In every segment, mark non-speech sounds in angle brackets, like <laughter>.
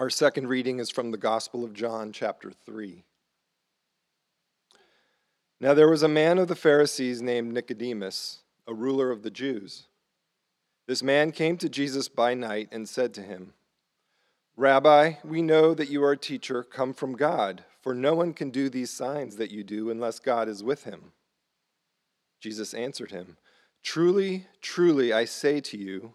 Our second reading is from the Gospel of John, chapter 3. Now there was a man of the Pharisees named Nicodemus, a ruler of the Jews. This man came to Jesus by night and said to him, Rabbi, we know that you are a teacher come from God, for no one can do these signs that you do unless God is with him. Jesus answered him, Truly, truly, I say to you,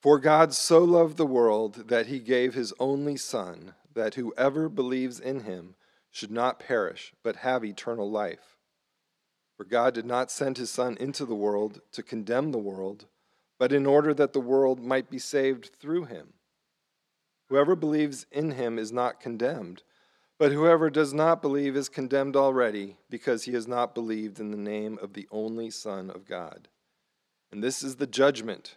For God so loved the world that he gave his only Son, that whoever believes in him should not perish, but have eternal life. For God did not send his Son into the world to condemn the world, but in order that the world might be saved through him. Whoever believes in him is not condemned, but whoever does not believe is condemned already, because he has not believed in the name of the only Son of God. And this is the judgment.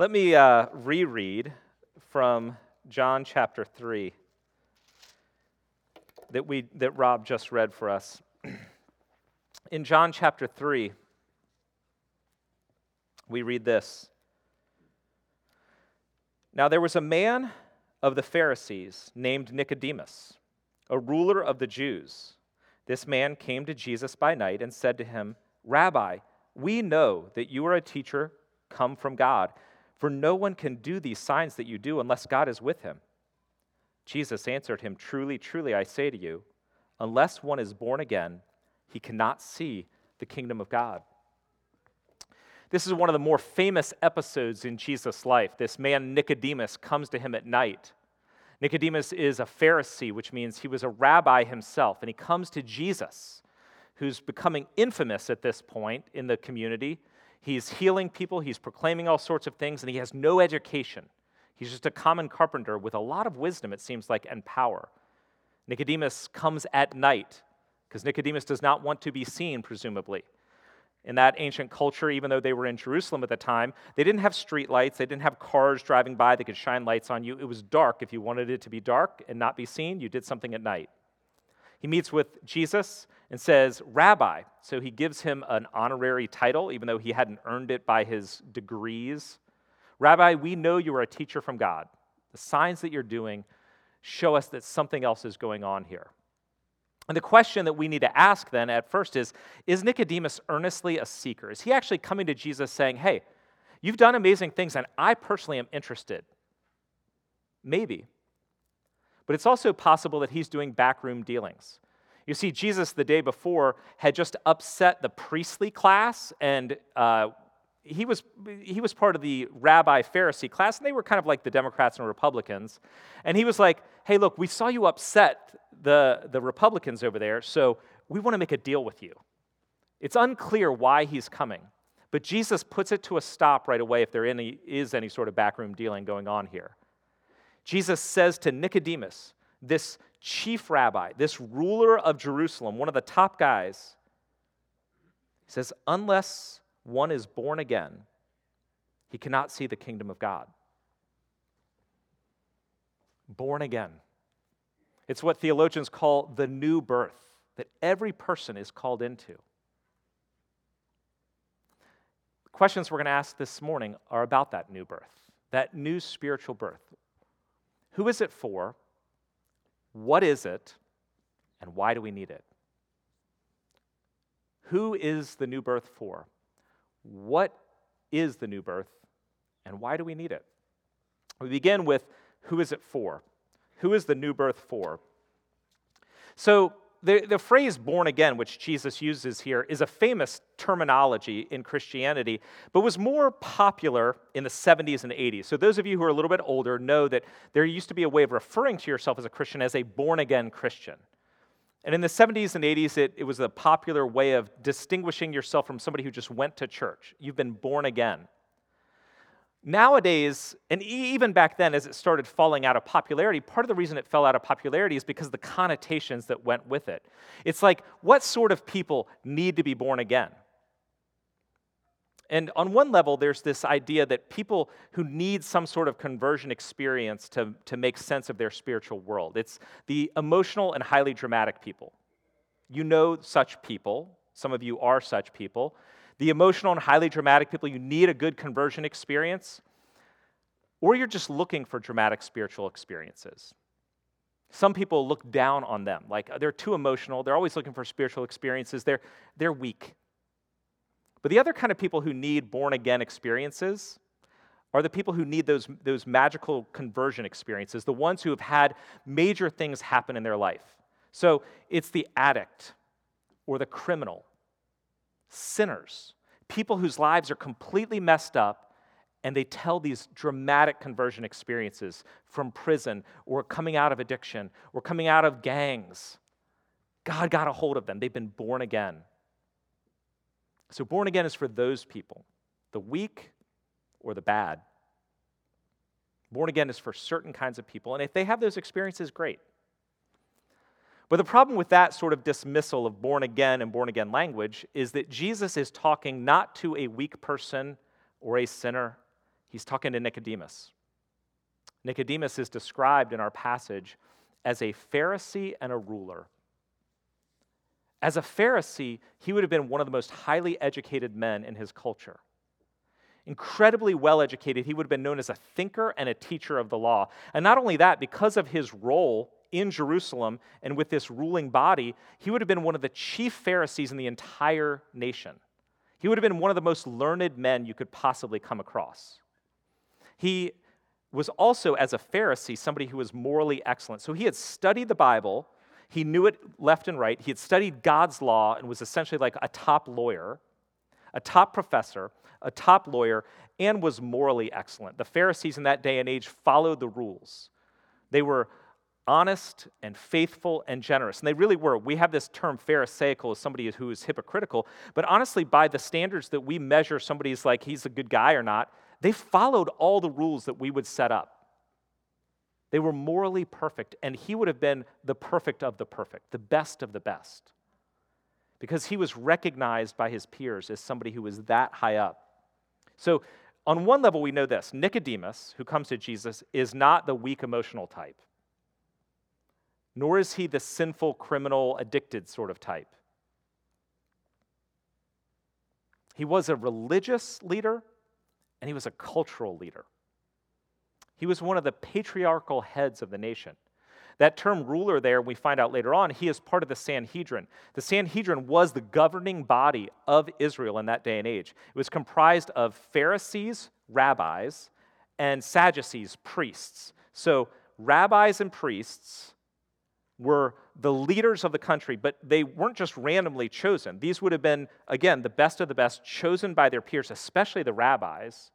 Let me uh, reread from John chapter 3 that, we, that Rob just read for us. <clears throat> In John chapter 3, we read this Now there was a man of the Pharisees named Nicodemus, a ruler of the Jews. This man came to Jesus by night and said to him, Rabbi, we know that you are a teacher come from God, for no one can do these signs that you do unless God is with him. Jesus answered him, Truly, truly, I say to you, unless one is born again, he cannot see the kingdom of God. This is one of the more famous episodes in Jesus' life. This man, Nicodemus, comes to him at night. Nicodemus is a Pharisee, which means he was a rabbi himself, and he comes to Jesus, who's becoming infamous at this point in the community. He's healing people, he's proclaiming all sorts of things, and he has no education. He's just a common carpenter with a lot of wisdom, it seems like, and power. Nicodemus comes at night because Nicodemus does not want to be seen, presumably in that ancient culture, even though they were in Jerusalem at the time, they didn't have street lights. They didn't have cars driving by that could shine lights on you. It was dark. If you wanted it to be dark and not be seen, you did something at night. He meets with Jesus and says, Rabbi. So he gives him an honorary title, even though he hadn't earned it by his degrees. Rabbi, we know you are a teacher from God. The signs that you're doing show us that something else is going on here. And the question that we need to ask then at first is Is Nicodemus earnestly a seeker? Is he actually coming to Jesus saying, Hey, you've done amazing things and I personally am interested? Maybe. But it's also possible that he's doing backroom dealings. You see, Jesus the day before had just upset the priestly class and uh, he was, he was part of the rabbi Pharisee class, and they were kind of like the Democrats and Republicans. And he was like, hey, look, we saw you upset the, the Republicans over there, so we want to make a deal with you. It's unclear why he's coming, but Jesus puts it to a stop right away if there any, is any sort of backroom dealing going on here. Jesus says to Nicodemus, this chief rabbi, this ruler of Jerusalem, one of the top guys, he says, unless one is born again, he cannot see the kingdom of God. Born again. It's what theologians call the new birth that every person is called into. Questions we're going to ask this morning are about that new birth, that new spiritual birth. Who is it for? What is it? And why do we need it? Who is the new birth for? What is the new birth? And why do we need it? We begin with who is it for? Who is the new birth for? So, the, the phrase born again, which Jesus uses here, is a famous terminology in Christianity, but was more popular in the 70s and 80s. So, those of you who are a little bit older know that there used to be a way of referring to yourself as a Christian as a born again Christian. And in the 70s and 80s, it, it was a popular way of distinguishing yourself from somebody who just went to church. You've been born again. Nowadays, and even back then, as it started falling out of popularity, part of the reason it fell out of popularity is because of the connotations that went with it. It's like, what sort of people need to be born again? And on one level, there's this idea that people who need some sort of conversion experience to, to make sense of their spiritual world, it's the emotional and highly dramatic people. You know such people, some of you are such people the emotional and highly dramatic people, you need a good conversion experience, or you're just looking for dramatic spiritual experiences. Some people look down on them, like uh, they're too emotional, they're always looking for spiritual experiences, they're, they're weak. But the other kind of people who need born again experiences are the people who need those, those magical conversion experiences, the ones who have had major things happen in their life. So it's the addict or the criminal sinners, people whose lives are completely messed up, and they tell these dramatic conversion experiences from prison or coming out of addiction or coming out of gangs. God got a hold of them. They've been born again. So, born again is for those people, the weak or the bad. Born again is for certain kinds of people, and if they have those experiences, great. But the problem with that sort of dismissal of born again and born again language is that Jesus is talking not to a weak person or a sinner, he's talking to Nicodemus. Nicodemus is described in our passage as a Pharisee and a ruler. As a Pharisee, he would have been one of the most highly educated men in his culture. Incredibly well educated, he would have been known as a thinker and a teacher of the law. And not only that, because of his role in Jerusalem and with this ruling body, he would have been one of the chief Pharisees in the entire nation. He would have been one of the most learned men you could possibly come across. He was also, as a Pharisee, somebody who was morally excellent. So he had studied the Bible, he knew it left and right, he had studied God's law and was essentially like a top lawyer, a top professor, a top lawyer, and was morally excellent. The Pharisees in that day and age followed the rules. They were honest and faithful and generous. And they really were. We have this term Pharisaical as somebody who is hypocritical, but honestly, by the standards that we measure somebody's like he's a good guy or not, they followed all the rules that we would set up. They were morally perfect, and he would have been the perfect of the perfect, the best of the best, because he was recognized by his peers as somebody who was that high up. So, on one level, we know this Nicodemus, who comes to Jesus, is not the weak emotional type nor is he the sinful, criminal, addicted sort of type. He was a religious leader and he was a cultural leader. He was one of the patriarchal heads of the nation. That term ruler there, we find out later on, he is part of the Sanhedrin. The Sanhedrin was the governing body of Israel in that day and age. It was comprised of Pharisees, rabbis, and Sadducees, priests. So, rabbis and priests were the leaders of the country, but they weren't just randomly chosen. These would have been, again, the best of the best, chosen by their peers, especially the rabbis,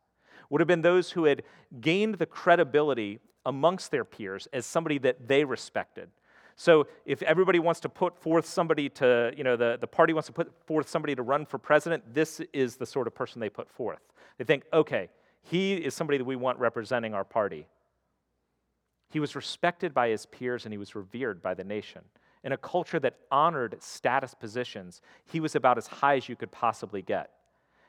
would have been those who had gained the credibility amongst their peers as somebody that they respected. So if everybody wants to put forth somebody to, you know, the, the party wants to put forth somebody to run for president, this is the sort of person they put forth. They think, okay, he is somebody that we want representing our party. He was respected by his peers and he was revered by the nation. In a culture that honored status positions, he was about as high as you could possibly get.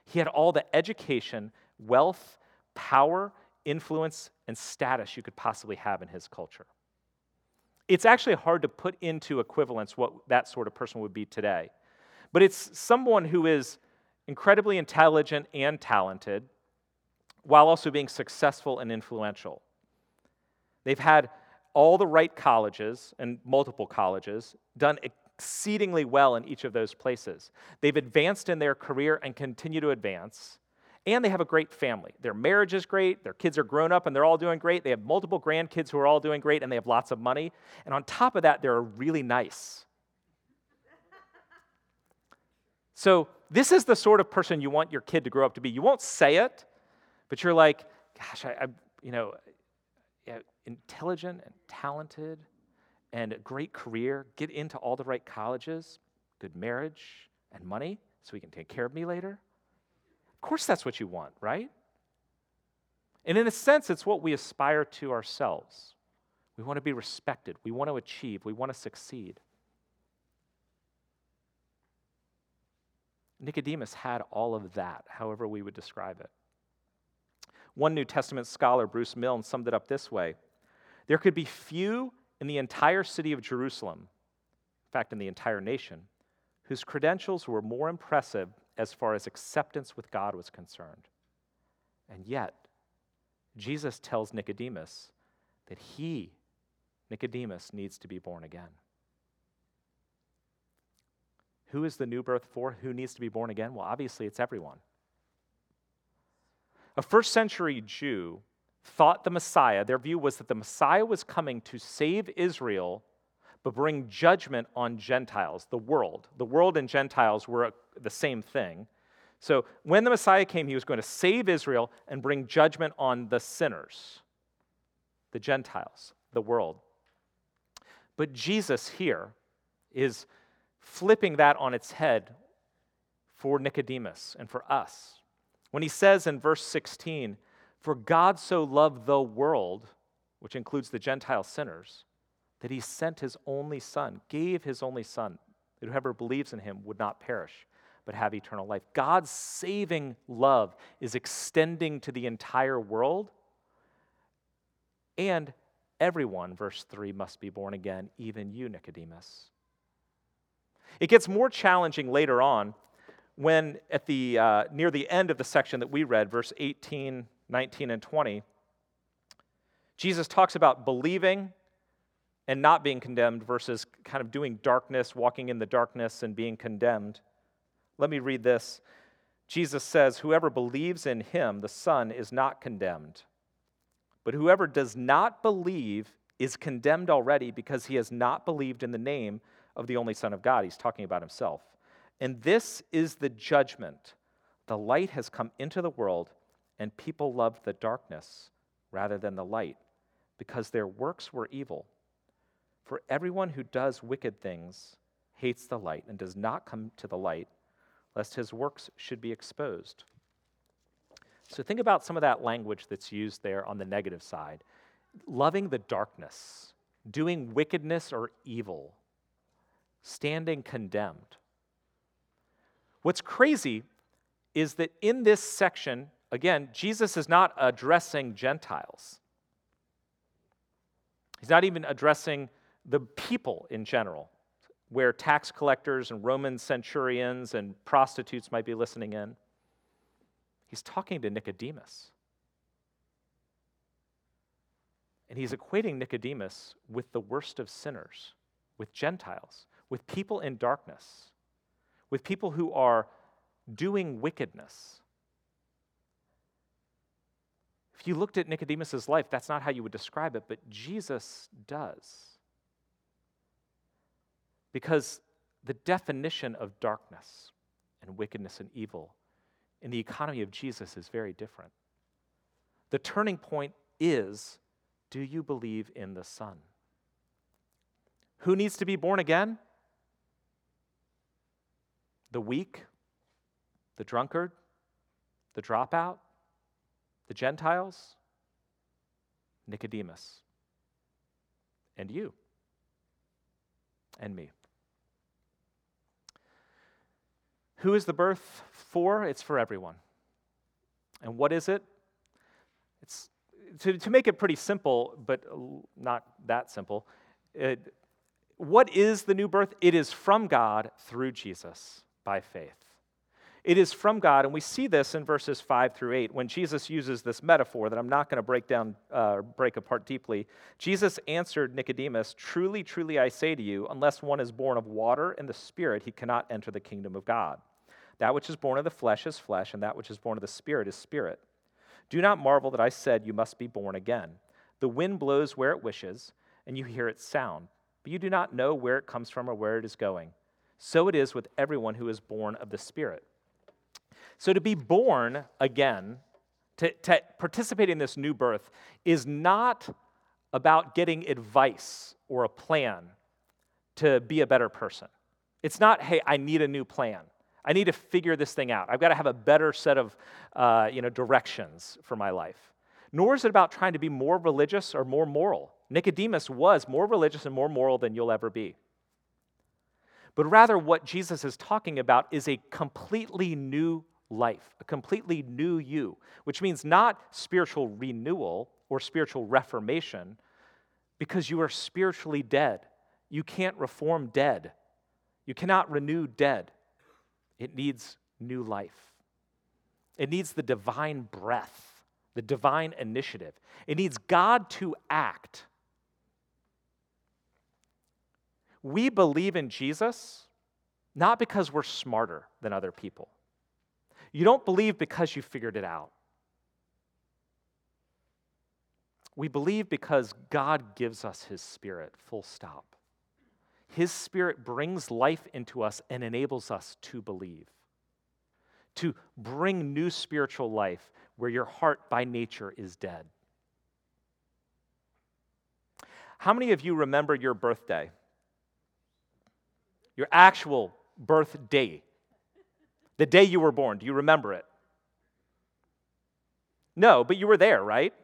He had all the education, wealth, power, influence, and status you could possibly have in his culture. It's actually hard to put into equivalence what that sort of person would be today. But it's someone who is incredibly intelligent and talented while also being successful and influential. They've had all the right colleges and multiple colleges, done exceedingly well in each of those places. They've advanced in their career and continue to advance and they have a great family. Their marriage is great, their kids are grown up and they're all doing great. They have multiple grandkids who are all doing great, and they have lots of money. And on top of that, they're really nice. So, this is the sort of person you want your kid to grow up to be. You won't say it, but you're like, gosh, I, I you know, Uh, intelligent and talented and a great career, get into all the right colleges, good marriage and money so he can take care of me later. Of course, that's what you want, right? And in a sense, it's what we aspire to ourselves. We want to be respected, we want to achieve, we want to succeed. Nicodemus had all of that, however we would describe it. One New Testament scholar, Bruce Milne, summed it up this way There could be few in the entire city of Jerusalem, in fact, in the entire nation, whose credentials were more impressive as far as acceptance with God was concerned. And yet, Jesus tells Nicodemus that he, Nicodemus, needs to be born again. Who is the new birth for? Who needs to be born again? Well, obviously, it's everyone. A first century Jew thought the Messiah, their view was that the Messiah was coming to save Israel but bring judgment on Gentiles, the world. The world and Gentiles were the same thing. So when the Messiah came, he was going to save Israel and bring judgment on the sinners, the Gentiles, the world. But Jesus here is flipping that on its head for Nicodemus and for us. When he says in verse 16, For God so loved the world, which includes the Gentile sinners, that he sent his only son, gave his only son, that whoever believes in him would not perish, but have eternal life. God's saving love is extending to the entire world. And everyone, verse 3, must be born again, even you, Nicodemus. It gets more challenging later on when, at the, uh, near the end of the section that we read, verse 18, 19, and 20, Jesus talks about believing and not being condemned versus kind of doing darkness, walking in the darkness and being condemned. Let me read this. Jesus says, Whoever believes in him, the Son, is not condemned. But whoever does not believe is condemned already because he has not believed in the name of the only Son of God. He's talking about himself. And this is the judgment. The light has come into the world, and people loved the darkness rather than the light because their works were evil. For everyone who does wicked things hates the light and does not come to the light, lest his works should be exposed. So think about some of that language that's used there on the negative side loving the darkness, doing wickedness or evil, standing condemned. What's crazy is that in this section, again, Jesus is not addressing Gentiles. He's not even addressing the people in general, where tax collectors and Roman centurions and prostitutes might be listening in. He's talking to Nicodemus. And he's equating Nicodemus with the worst of sinners, with Gentiles, with people in darkness, with people who are doing wickedness. If you looked at Nicodemus's life, that's not how you would describe it, but Jesus does. Because the definition of darkness and wickedness and evil in the economy of Jesus is very different. The turning point is do you believe in the Son? Who needs to be born again? The weak, the drunkard, the dropout, the Gentiles, Nicodemus, and you, and me. Who is the birth for? It's for everyone. And what is it? It's to, to make it pretty simple, but not that simple. It, what is the new birth? It is from God through Jesus by faith. It is from God, and we see this in verses 5 through 8 when Jesus uses this metaphor that I'm not going to break down, uh, break apart deeply. Jesus answered Nicodemus, Truly, truly, I say to you, unless one is born of water and the Spirit, he cannot enter the kingdom of God. That which is born of the flesh is flesh, and that which is born of the Spirit is spirit. Do not marvel that I said you must be born again. The wind blows where it wishes, and you hear its sound, but you do not know where it comes from or where it is going. So it is with everyone who is born of the Spirit. So to be born again, to, to participate in this new birth, is not about getting advice or a plan to be a better person. It's not, hey, I need a new plan. I need to figure this thing out. I've got to have a better set of uh, you know, directions for my life. Nor is it about trying to be more religious or more moral. Nicodemus was more religious and more moral than you'll ever be. But rather, what Jesus is talking about is a completely new life, a completely new you, which means not spiritual renewal or spiritual reformation, because you are spiritually dead. You can't reform dead. You cannot renew dead. It needs new life. It needs the divine breath, the divine initiative. It needs God to act. We believe in Jesus not because we're smarter than other people. You don't believe because you figured it out. We believe because God gives us His Spirit, full stop. His Spirit brings life into us and enables us to believe, to bring new spiritual life where your heart by nature is dead. How many of you remember your birthday? Your actual birthday? The day you were born. Do you remember it? No, but you were there, right?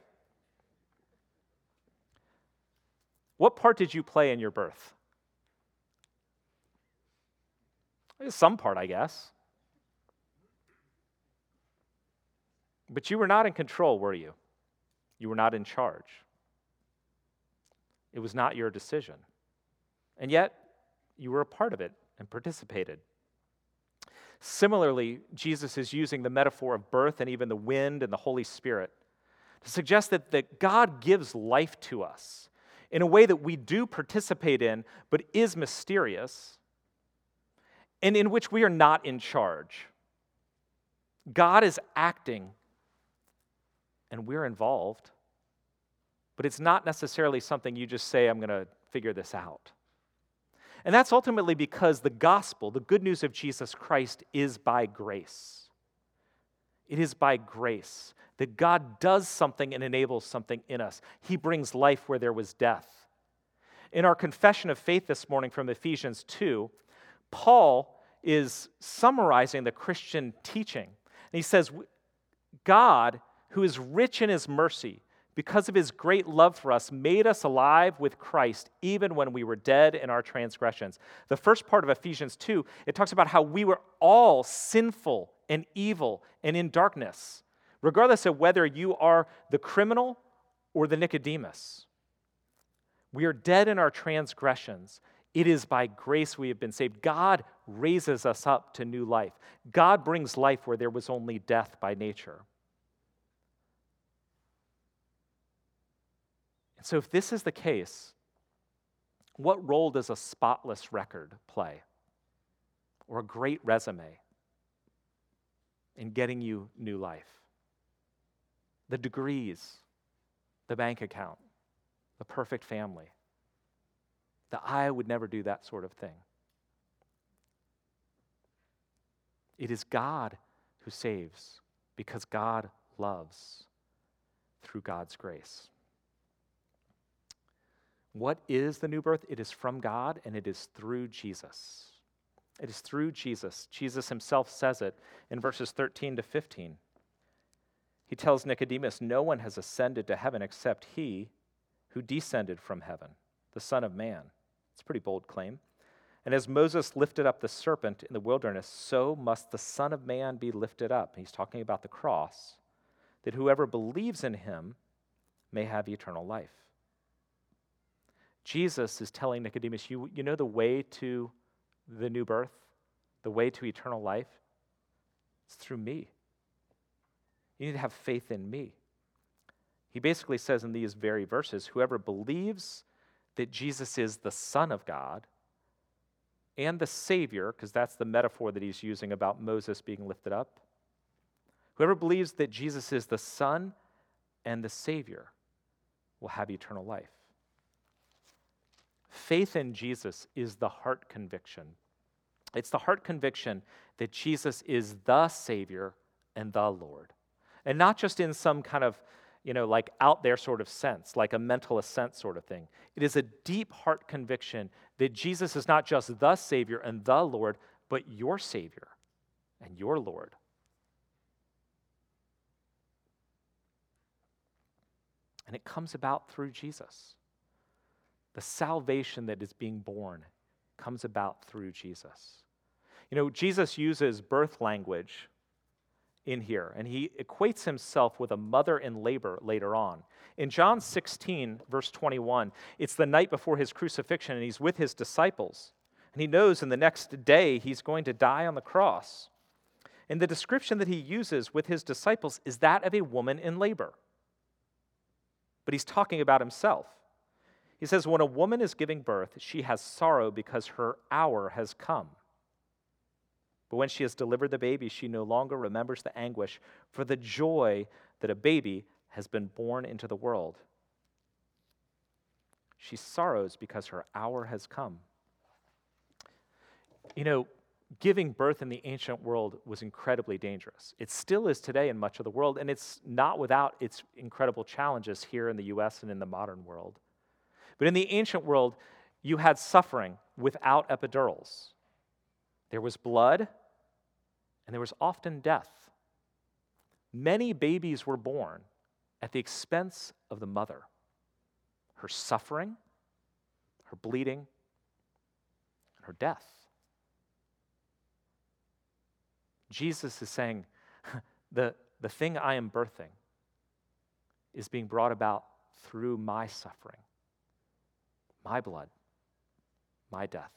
What part did you play in your birth? Some part, I guess. But you were not in control, were you? You were not in charge. It was not your decision. And yet, you were a part of it and participated. Similarly, Jesus is using the metaphor of birth and even the wind and the Holy Spirit to suggest that, that God gives life to us in a way that we do participate in, but is mysterious, and in which we are not in charge. God is acting, and we're involved, but it's not necessarily something you just say, I'm going to figure this out. And that's ultimately because the gospel, the good news of Jesus Christ, is by grace. It is by grace that God does something and enables something in us. He brings life where there was death. In our confession of faith this morning from Ephesians 2, Paul is summarizing the Christian teaching. And he says, God, who is rich in his mercy, because of his great love for us, made us alive with Christ even when we were dead in our transgressions. The first part of Ephesians 2, it talks about how we were all sinful and evil and in darkness, regardless of whether you are the criminal or the Nicodemus. We are dead in our transgressions. It is by grace we have been saved. God raises us up to new life. God brings life where there was only death by nature. And so, if this is the case, what role does a spotless record play or a great resume in getting you new life? The degrees, the bank account, the perfect family. The I would never do that sort of thing. It is God who saves because God loves through God's grace. What is the new birth? It is from God and it is through Jesus. It is through Jesus. Jesus himself says it in verses 13 to 15. He tells Nicodemus, No one has ascended to heaven except he who descended from heaven, the Son of Man. It's a pretty bold claim. And as Moses lifted up the serpent in the wilderness, so must the Son of Man be lifted up. He's talking about the cross, that whoever believes in him may have eternal life. Jesus is telling Nicodemus, you, you know the way to the new birth, the way to eternal life? It's through me. You need to have faith in me. He basically says in these very verses whoever believes that Jesus is the Son of God and the Savior, because that's the metaphor that he's using about Moses being lifted up, whoever believes that Jesus is the Son and the Savior will have eternal life. Faith in Jesus is the heart conviction. It's the heart conviction that Jesus is the Savior and the Lord. And not just in some kind of, you know, like out there sort of sense, like a mental assent sort of thing. It is a deep heart conviction that Jesus is not just the Savior and the Lord, but your Savior and your Lord. And it comes about through Jesus. The salvation that is being born comes about through Jesus. You know, Jesus uses birth language in here, and he equates himself with a mother in labor later on. In John 16, verse 21, it's the night before his crucifixion, and he's with his disciples. And he knows in the next day he's going to die on the cross. And the description that he uses with his disciples is that of a woman in labor. But he's talking about himself. He says, When a woman is giving birth, she has sorrow because her hour has come. But when she has delivered the baby, she no longer remembers the anguish for the joy that a baby has been born into the world. She sorrows because her hour has come. You know, giving birth in the ancient world was incredibly dangerous. It still is today in much of the world, and it's not without its incredible challenges here in the US and in the modern world. But in the ancient world, you had suffering without epidurals. There was blood, and there was often death. Many babies were born at the expense of the mother. Her suffering, her bleeding, and her death. Jesus is saying, <laughs> the, the thing I am birthing is being brought about through my suffering my blood, my death.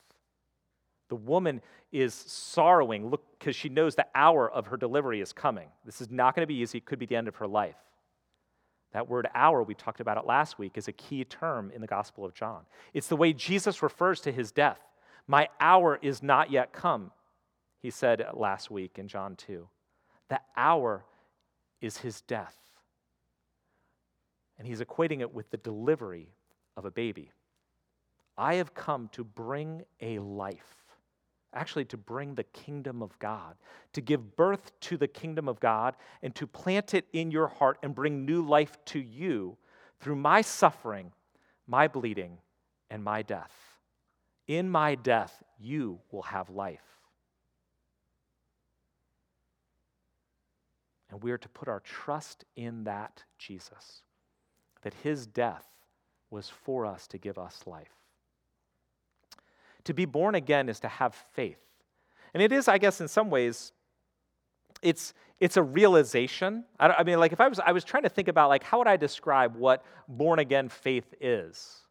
The woman is sorrowing because she knows the hour of her delivery is coming. This is not going to be easy. It could be the end of her life. That word hour, we talked about it last week, is a key term in the Gospel of John. It's the way Jesus refers to his death. My hour is not yet come, he said last week in John 2. The hour is his death. And he's equating it with the delivery of a baby. I have come to bring a life, actually, to bring the kingdom of God, to give birth to the kingdom of God, and to plant it in your heart and bring new life to you through my suffering, my bleeding, and my death. In my death, you will have life. And we are to put our trust in that Jesus, that his death was for us to give us life. To be born again is to have faith. And it is, I guess, in some ways, it's, it's a realization. I, I, mean, like if I was, I was trying to think about like how would I describe what born again faith is?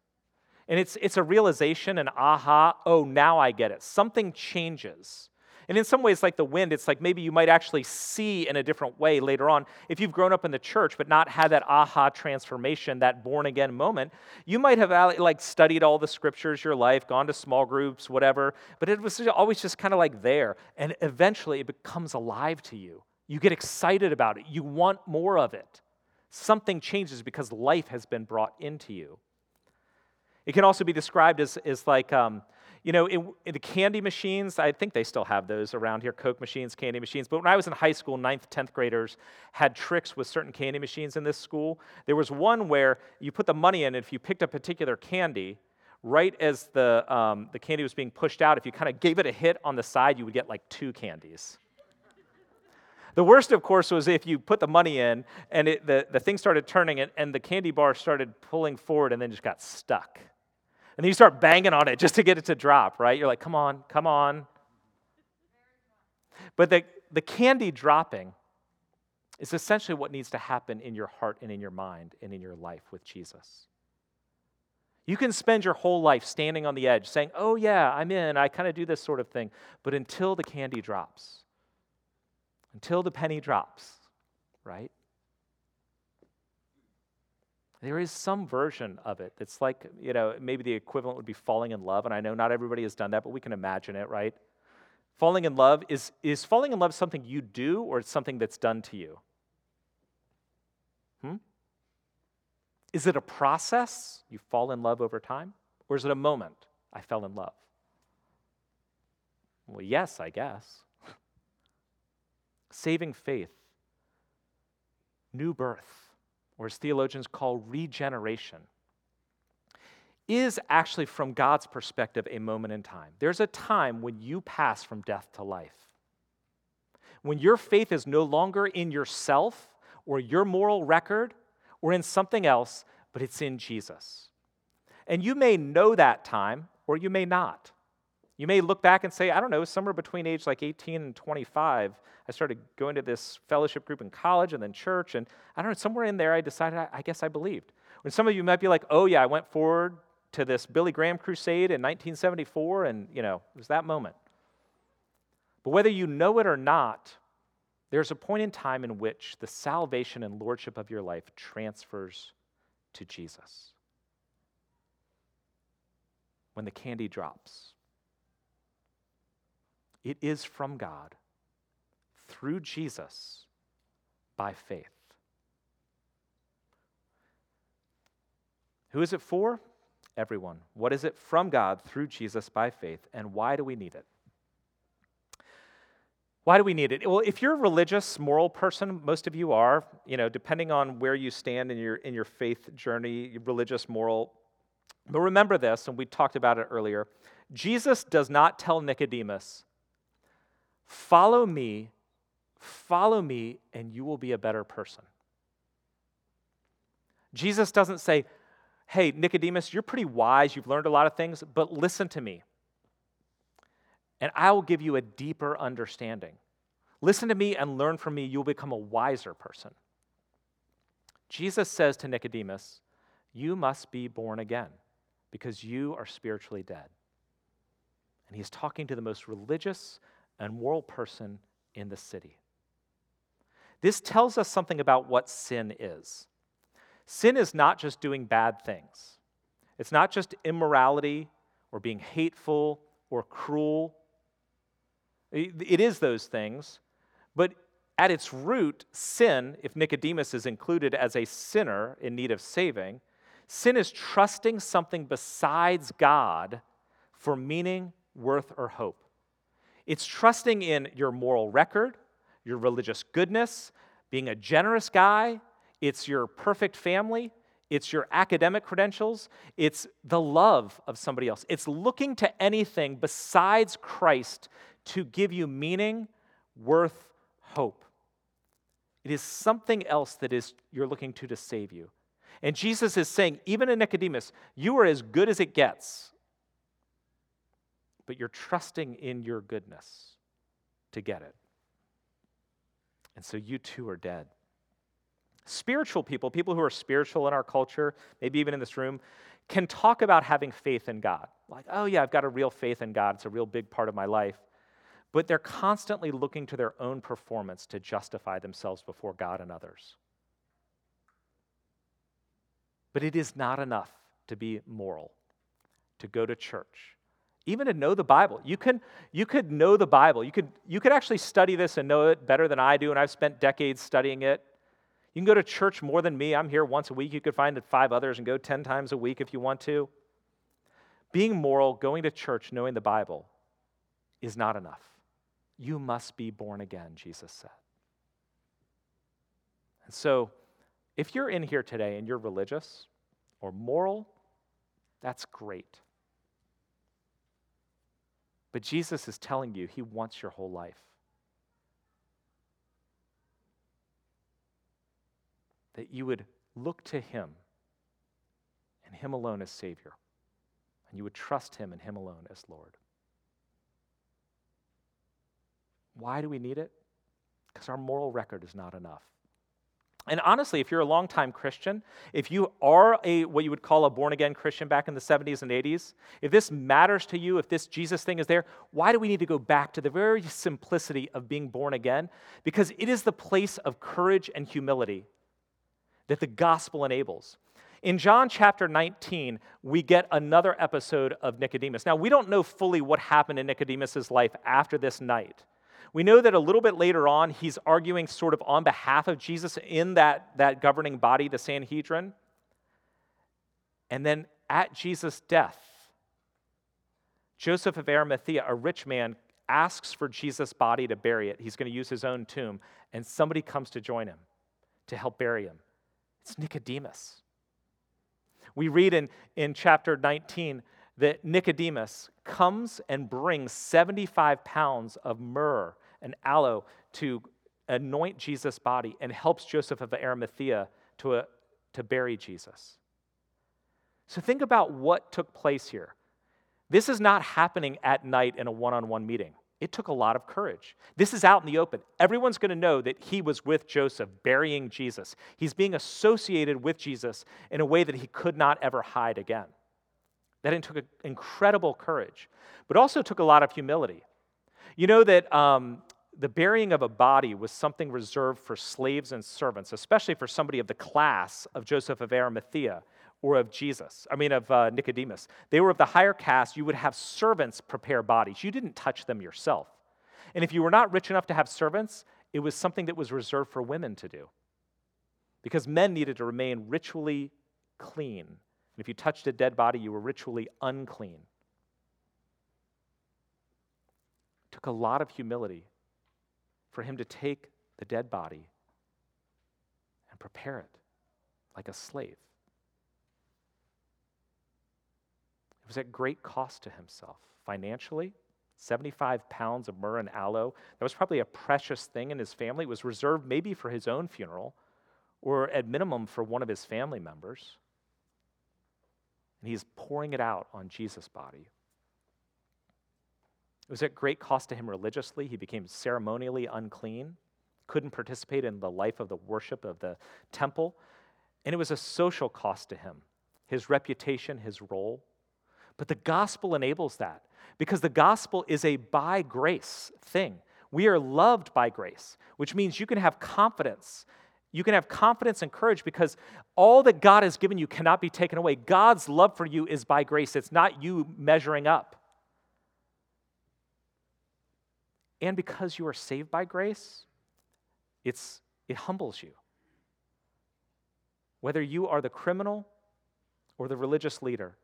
And it's, it's a realization, an aha, oh, now I get it. Something changes. And in some ways, like the wind, it's like maybe you might actually see in a different way later on. If you've grown up in the church but not had that aha transformation, that born again moment, you might have like studied all the scriptures your life, gone to small groups, whatever, but it was always just kind of like there. And eventually it becomes alive to you. You get excited about it, you want more of it. Something changes because life has been brought into you. It can also be described as, as like, um, you know, in, in, the candy machines, I think they still have those around here, Coke machines, candy machines. But when I was in high school, ninth, 10th graders had tricks with certain candy machines in this school. There was one where you put the money in, and if you picked a particular candy, right as the, um, the candy was being pushed out, if you kind of gave it a hit on the side, you would get like two candies. The worst, of course, was if you put the money in and it, the, the thing started turning and, and the candy bar started pulling forward and then just got stuck. And then you start banging on it just to get it to drop, right? You're like, come on, come on. But the, the candy dropping is essentially what needs to happen in your heart and in your mind and in your life with Jesus. You can spend your whole life standing on the edge saying, Oh, yeah, I'm in, I kind of do this sort of thing. But until the candy drops, until the penny drops, right? There is some version of it that's like, you know, maybe the equivalent would be falling in love. And I know not everybody has done that, but we can imagine it, right? Falling in love, is, is falling in love something you do or it's something that's done to you? Hmm? Is it a process? You fall in love over time? Or is it a moment? I fell in love. Well, yes, I guess. <laughs> Saving faith, new birth or as theologians call regeneration, is actually, from God's perspective, a moment in time. There's a time when you pass from death to life. When your faith is no longer in yourself or your moral record or in something else, but it's in Jesus. And you may know that time or you may not. You may look back and say, I don't know, somewhere between age like 18 and 25, I started going to this fellowship group in college and then church, and I don't know, somewhere in there I decided I, I guess I believed. When some of you might be like, oh yeah, I went forward to this Billy Graham crusade in 1974, and you know, it was that moment. But whether you know it or not, there's a point in time in which the salvation and lordship of your life transfers to Jesus. When the candy drops it is from God through Jesus by faith. Who is it for? Everyone. What is it from God through Jesus by faith, and why do we need it? Why do we need it? Well, if you're a religious, moral person, most of you are, you know, depending on where you stand in your in your faith journey, religious, moral. But remember this, and we talked about it earlier. Jesus does not tell Nicodemus, Follow me, follow me, and you will be a better person. Jesus doesn't say, Hey, Nicodemus, you're pretty wise, you've learned a lot of things, but listen to me, and I will give you a deeper understanding. Listen to me and learn from me, you'll become a wiser person. Jesus says to Nicodemus, You must be born again because you are spiritually dead. And he's talking to the most religious and moral person in the city. This tells us something about what sin is. Sin is not just doing bad things, it's not just immorality or being hateful or cruel. It is those things, but at its root, sin, if Nicodemus is included as a sinner in need of saving, sin is trusting something besides God for meaning, worth, or hope. It's trusting in your moral record, your religious goodness, being a generous guy. It's your perfect family. It's your academic credentials. It's the love of somebody else. It's looking to anything besides Christ to give you meaning, worth, hope. It is something else that is you're looking to to save you. And Jesus is saying, even in Nicodemus, you are as good as it gets but you're trusting in your goodness to get it. And so you too are dead. Spiritual people, people who are spiritual in our culture, maybe even in this room, can talk about having faith in God. Like, oh, yeah, I've got a real faith in God. It's a real big part of my life. But they're constantly looking to their own performance to justify themselves before God and others. But it is not enough to be moral, to go to church, even to know the Bible. You can you could know the Bible. You could you could actually study this and know it better than I do, and I've spent decades studying it. You can go to church more than me. I'm here once a week. You could find five others and go 10 times a week if you want to. being moral, going to church, knowing the Bible is not enough. You must be born again, Jesus said. And so, if you're in here today and you're religious or moral, that's great. But Jesus is telling you he wants your whole life. That you would look to him and him alone as Savior, and you would trust him and him alone as Lord. Why do we need it? Because our moral record is not enough. And honestly, if you're a longtime Christian, if you are a what you would call a born again Christian back in the 70s and 80s, if this matters to you, if this Jesus thing is there, why do we need to go back to the very simplicity of being born again? Because it is the place of courage and humility that the gospel enables. In John chapter 19, we get another episode of Nicodemus. Now, we don't know fully what happened in Nicodemus's life after this night. We know that a little bit later on, he's arguing sort of on behalf of Jesus in that, that governing body, the Sanhedrin. And then at Jesus' death, Joseph of Arimathea, a rich man, asks for Jesus' body to bury it. He's going to use his own tomb, and somebody comes to join him to help bury him. It's Nicodemus. We read in, in chapter 19 that Nicodemus comes and brings 75 pounds of myrrh and aloe to anoint Jesus' body and helps Joseph of Arimathea to, uh, to bury Jesus. So think about what took place here. This is not happening at night in a one on one meeting. It took a lot of courage. This is out in the open. Everyone's going to know that he was with Joseph burying Jesus. He's being associated with Jesus in a way that he could not ever hide again. That took incredible courage, but also took a lot of humility. You know that um, the burying of a body was something reserved for slaves and servants, especially for somebody of the class of Joseph of Arimathea or of Jesus, I mean, of uh, Nicodemus. They were of the higher caste. You would have servants prepare bodies. You didn't touch them yourself. And if you were not rich enough to have servants, it was something that was reserved for women to do because men needed to remain ritually clean. And if you touched a dead body, you were ritually unclean. It took a lot of humility for him to take the dead body and prepare it like a slave. It was at great cost to himself financially. 75 pounds of myrrh and aloe. That was probably a precious thing in his family. It was reserved maybe for his own funeral or at minimum for one of his family members. And he's pouring it out on Jesus' body. It was at great cost to him religiously. He became ceremonially unclean, couldn't participate in the life of the worship of the temple. And it was a social cost to him his reputation, his role. But the gospel enables that because the gospel is a by grace thing. We are loved by grace, which means you can have confidence. You can have confidence and courage because all that God has given you cannot be taken away. God's love for you is by grace, it's not you measuring up. And because you are saved by grace, it's, it humbles you. Whether you are the criminal or the religious leader,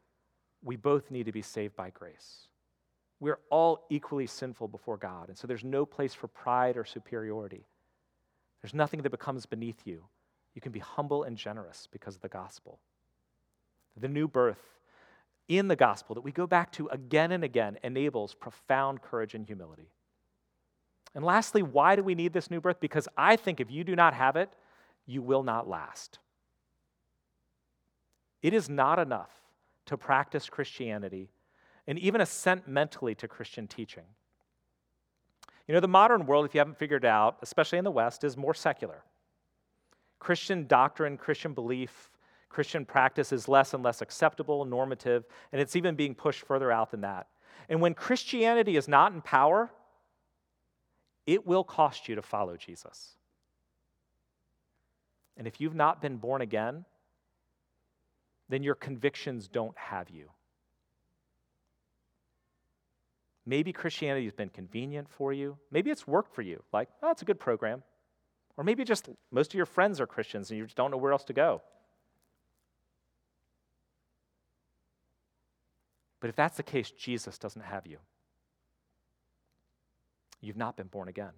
we both need to be saved by grace. We're all equally sinful before God, and so there's no place for pride or superiority. There's nothing that becomes beneath you. You can be humble and generous because of the gospel. The new birth in the gospel that we go back to again and again enables profound courage and humility. And lastly, why do we need this new birth? Because I think if you do not have it, you will not last. It is not enough to practice Christianity and even assent mentally to Christian teaching. You know, the modern world, if you haven't figured it out, especially in the West, is more secular. Christian doctrine, Christian belief, Christian practice is less and less acceptable, normative, and it's even being pushed further out than that. And when Christianity is not in power, it will cost you to follow Jesus. And if you've not been born again, then your convictions don't have you. Maybe Christianity has been convenient for you. Maybe it's worked for you, like, oh, it's a good program. Or maybe just most of your friends are Christians and you just don't know where else to go. But if that's the case, Jesus doesn't have you. You've not been born again.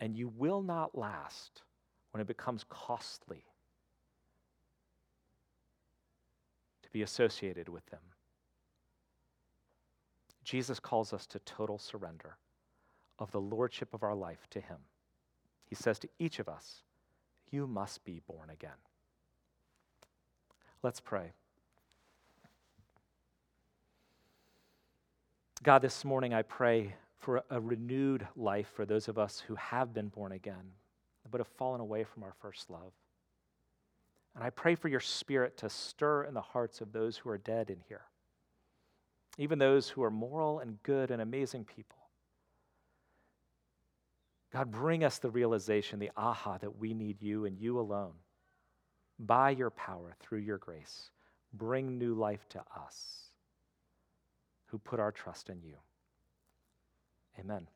And you will not last when it becomes costly to be associated with them. Jesus calls us to total surrender of the lordship of our life to Him. He says to each of us, You must be born again. Let's pray. God, this morning I pray for a renewed life for those of us who have been born again, but have fallen away from our first love. And I pray for your spirit to stir in the hearts of those who are dead in here, even those who are moral and good and amazing people. God, bring us the realization, the aha, that we need you and you alone. By your power, through your grace, bring new life to us who put our trust in you. Amen.